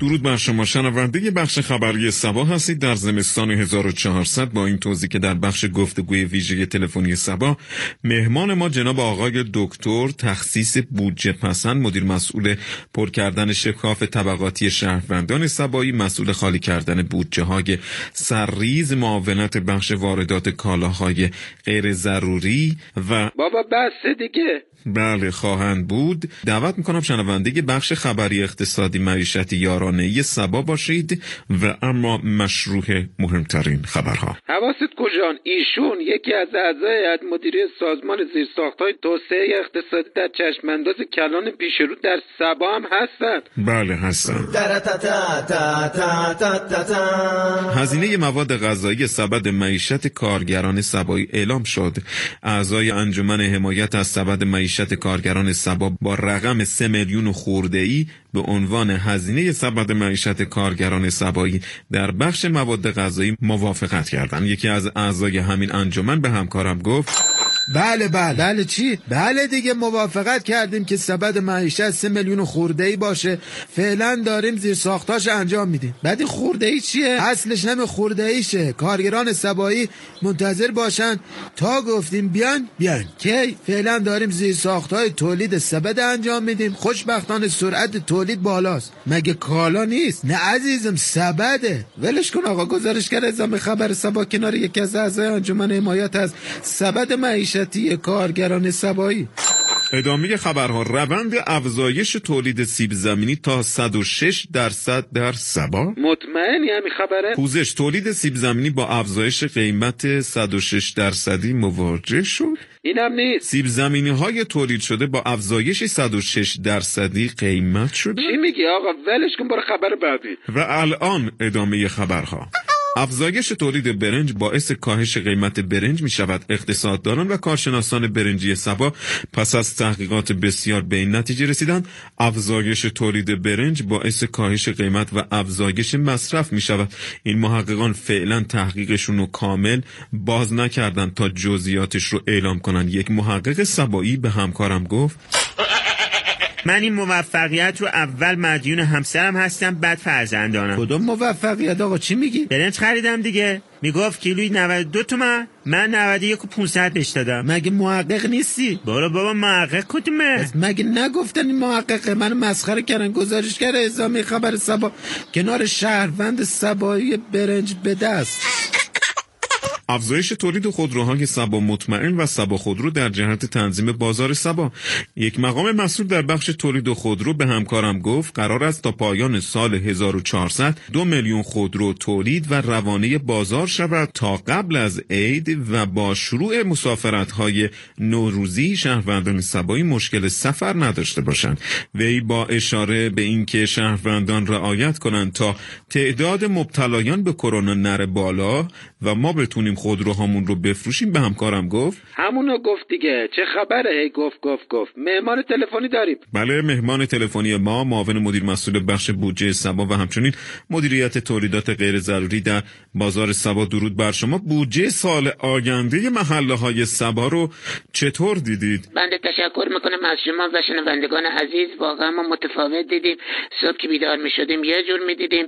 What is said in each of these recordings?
درود بر شما شنونده بخش خبری سبا هستید. در زمستان 1400 با این توضیح که در بخش گفتگوی ویژه تلفنی سبا مهمان ما جناب آقای دکتر تخصیص بودجه پسند مدیر مسئول پر کردن شکاف طبقاتی شهروندان سبایی مسئول خالی کردن بودجه های سرریز معاونت بخش واردات کالاهای غیر ضروری و بابا بس دیگه. بله خواهند بود. دعوت می‌کنم شنونده بخش خبری اقتصادی معیشتی یارانه سبا باشید و اما مشروع مهمترین خبرها. حواست کجان؟ ایشون یکی از اعضای هیئت مدیره سازمان زیرساختهای توسعه اقتصادی در چشمانداز کلان پیشرو در سبا هم هستند بله هستن. هزینه مواد غذایی سبد معیشت کارگران سبایی اعلام شد. اعضای انجمن حمایت از سبد معیشت کارگران سبا با رقم 3 میلیون خورده ای به عنوان هزینه سبد معیشت کارگران سبایی در بخش مواد غذایی موافقت کردند. یکی از اعضای همین انجمن به همکارم گفت بله بله. بله چی؟ بله دیگه موافقت کردیم که سبد معیشت سه میلیون خورده ای باشه. فعلا داریم زیر ساختاش انجام میدیم. بعد خورده ای چیه؟ اصلش نمی خورده ایشه کارگران سبایی منتظر باشن. تا گفتیم بیان بیان. کی؟ فعلا داریم زیر ساختای تولید سبد انجام میدیم. خوشبختانه سرعت تولید بالاست. مگه کالا نیست؟ نه عزیزم سبده. ولش کن آقا گزارشگر ازام خبر سبا کنار یکی از اعضای انجمن حمایت از سبد معیشت معیشتی کارگران سبایی. ادامه خبرها روند افزایش تولید سیب زمینی تا 106 درصد در سبا. مطمئنی همین خبره؟ پوزش تولید سیب زمینی با افزایش قیمت 106 درصدی مواجه شد. اینم نیست. سیب زمینی های تولید شده با افزایش 106 درصدی قیمت شده. چی میگی آقا؟ ولش کن برو خبر بعدی. و الان ادامه خبرها. افزایش تولید برنج باعث کاهش قیمت برنج می شود اقتصادداران و کارشناسان برنجی سبا پس از تحقیقات بسیار به این نتیجه رسیدند. افزایش تولید برنج باعث کاهش قیمت و افزایش مصرف می شود این محققان فعلا تحقیقشون رو کامل باز نکردند تا جزئیاتش رو اعلام کنند. یک محقق سبایی به همکارم گفت من این موفقیت رو اول مدیون همسرم هستم بعد فرزندانم. کدوم موفقیت آقا؟ چی میگی؟ برنج خریدم دیگه. می‌گفت کیلوی 92 تومن من 91 و 500 بهش دادم. مگه محقق نیستی؟ برو بابا محقق کدومه؟ مگه نگفتن این محقق من مسخره کردن گزارشگر اعزامی خبر سبا. کنار شهروند سبایی برنج به دست. افزایش تولید خودروهای سبا مطمئن و سبا خودرو در جهت تنظیم بازار سبا. یک مقام مسئول در بخش تولید خودرو به همکارم گفت قرار است تا پایان سال 1400 دو میلیون خودرو تولید و روانه بازار شود تا قبل از عید و با شروع مسافرت های نوروزی شهروندان سبایی مشکل سفر نداشته باشند. وی با اشاره به اینکه شهروندان رعایت کنند تا تعداد مبتلایان به کرونا نره بالا و ما بتونیم خودروهامون رو بفروشیم به همکارم گفت؟ همونو گفت دیگه. چه خبره؟ هی گفت گفت گفت. مهمان تلفنی داریم. بله مهمان تلفنی ما معاون مدیر مسئول بخش بودجه سبا و همچنین مدیریت تولیدات غیر ضروری در بازار سبا درود بر شما. بودجه سال آینده محله های سبا رو چطور دیدید؟ بنده تشکر می‌کنم از شما و شنوندگان عزیز. واقعا ما متفاوت دیدیم. صبح که بیدار می‌شدیم یه جور می‌دیدیم.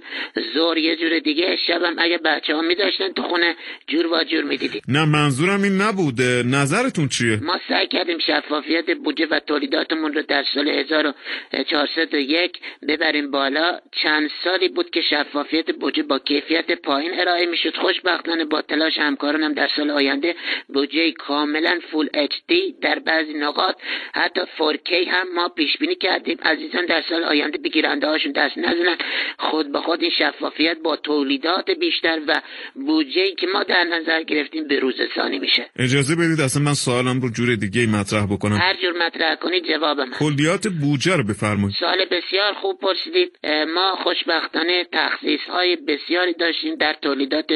زور یه جور دیگه. شبم اگه بچه ها میداشتن تو خونه جور و جور می‌دیدیم نه منظورم این نبوده. نظرتون چیه؟ ما سعی کردیم شفافیت بودجه و تولیداتمون رو در سال 1401 ببریم بالا. چند سالی بود که شفافیت بودجه با کیفیت پایین ارائه می‌شد. خوشبختانه با تلاش همکارانم در سال آینده بودجه کاملا فول اچ دی در بعضی نقاط. حتی 4K هم ما پیش بینی کردیم. عزیزان در سال آینده به گیرنده هاشون دست نزنن. خود به خود این شفافیت با تولیدات بیشتر و بودجه که ما در نظر گرفتیم به روز ثانی میشه. اجازه بدید اصلا من سوالم رو جور دیگه مطرح بکنم. هر جور مطرح کنید جواب من. کلیات بودجه رو بفرمایید. سوال بسیار خوب پرسیدید. ما خوشبختانه تخصیص های بسیاری داشتیم در تولیدات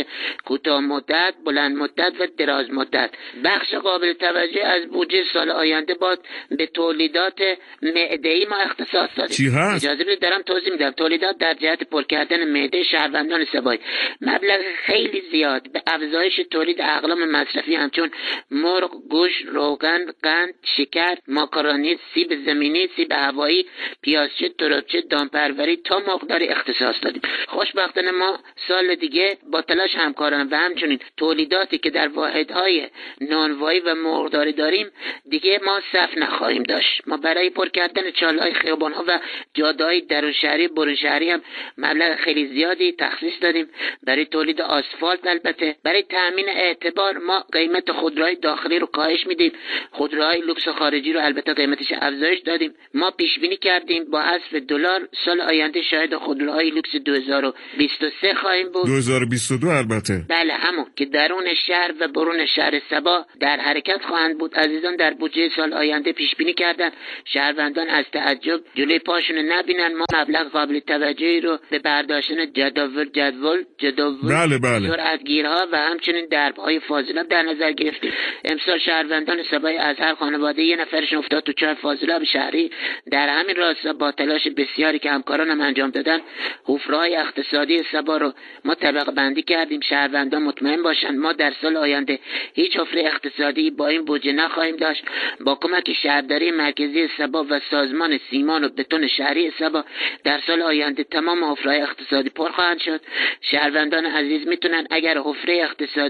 کوتاه مدت بلند مدت و دراز مدت. بخش قابل توجه از بودجه سال آینده باد به تولیدات معده ای ما اختصاص دادیم. چی هست؟ اجازه بدید دارم توضیح میدم. تولیدات در جهت پر کردن معده شهروندان سبایی مبلغ خیلی زیاد. به افزایش تولید اقلام مصرفی همچون مرغ گوش روغن قند شکر ماکارونی سیب زمینی سیب هوایی پیازچه تربچه دامپروری تا مقدار اختصاص دادیم. خوشبختانه ما سال دیگه با تلاش همکاران و همچنین تولیداتی که در واحدهای نانوایی و مرغداری داریم دیگه ما صف نخواهیم داشت. ما برای پر کردن چالهای خیابانها و جادههای درون شهری برون شهری هم مبلغ خیلی زیادی تخصیص دادیم. برای تولید آسفالت البته. برای تامین اعتبار ما قیمت خودروهای داخلی رو کاهش میدیم. خودروهای لوکس خارجی رو البته قیمتش افزایش دادیم. ما پیش بینی کردیم با حذف دلار سال آینده شاید خودروهای لوکس 2023 خواهیم بود. 2022 البته. بله همون که درون شهر و برون شهر سبا در حرکت خواهند بود. عزیزان در بودجه سال آینده پیش بینی کردن. شهروندان از تعجب جلوی پاشون نبینن. ما مبلغ قابل توجهی رو به برداشتن جداول جدول جدول بله بله. سرعتگیرها و همچنین دربهای فاضلاب در نظر گرفتیم امسال شهروندان سبای از هر خانواده یه نفرشون افتاد تو چاه فاضلاب شهری. در همین راستا با تلاش بسیاری که همکارانم انجام دادن حفرههای اقتصادی سبا رو ما طبقه بندی کردیم. شهروندان مطمئن باشند ما در سال آینده هیچ حفره اقتصادی با این بودجه نخواهیم داشت. با کمک شهرداری مرکزی سبا و سازمان سیمان و بتون شهری سبا در سال آینده تمام حفره اقتصادی پر خواهند شد. شهروندان عزیز می‌تونن اگر حفره اقتصادی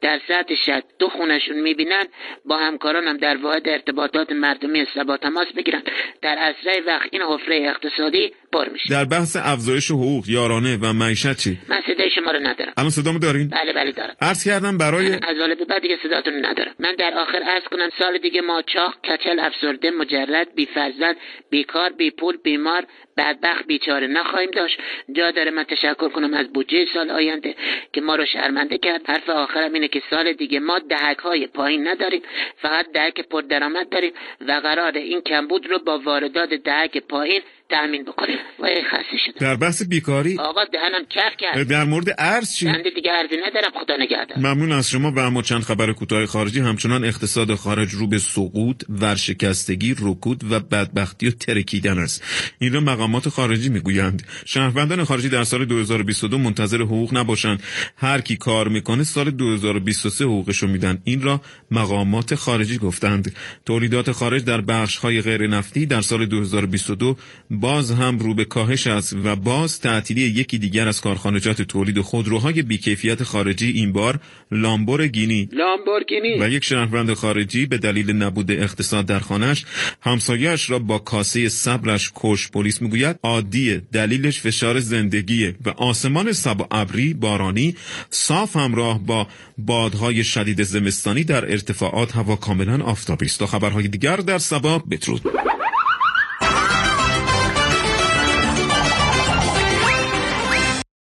در سطح شد دو خونشون می‌بینن با همکارانم در واحد ارتباطات مردمی سبا تماس بگیرن. در اسرع وقت این حفره اقتصادی میشه. در بحث افزایش حقوق یارانه و معیشت چی؟ من صدای شما رو ندارم. الان صدامو دارین؟ بله بله دارم. عرض کردم برای از حالا به بعد دیگه صداتون ندارم. من در آخر عرض کنم سال دیگه ما چاق کچل افسرده مجرد بی فرزند بیکار بی پول بیمار بدبخت بیچاره نخواهیم داشت. جا داره من تشکر کنم از بودجه سال آینده که ما رو شرمنده کرد. حرف آخرم اینه که سال دیگه ما دهک های پایین نداریم. فقط دهک پر درآمد داریم و قرار این کمبود رو با واردات دهک پایین تأمین بکنیم. وای خسته شدم. در بحث بیکاری آقا دهنم کف کرد. در مورد ارز چی؟ چند دیگه عرضی ندارم خدا نگهدار. ممنون از شما و اما چند خبر کوتاه خارجی. همچنان اقتصاد خارج رو به سقوط ورشکستگی رکود و بدبختی و ترکیدن است. این را مقامات خارجی می‌گویند. شهروندان خارجی در سال 2022 منتظر حقوق نباشند. هر کی کار می‌کنه سال 2023 حقوقشو میدن. این را مقامات خارجی گفتند. تولیدات خارج در بخش های غیر نفتی در سال 2022 باز هم رو به کاهش است و باز تعطیلی یکی دیگر از کارخانجات تولید خودروهای بیکیفیت خارجی این بار لامبورگینی. لامبورگینی. و یک شهروند خارجی به دلیل نبود اقتصاد در خانهش همسایهاش را با کاسه صبرش کش پلیس می‌گوید عادیه دلیلش فشار زندگیه و آسمان سب ابری بارانی صاف همراه با بادهای شدید زمستانی در ارتفاعات هوا کاملا آفتابی است. تا خبرهای دیگر در سبا بدرود.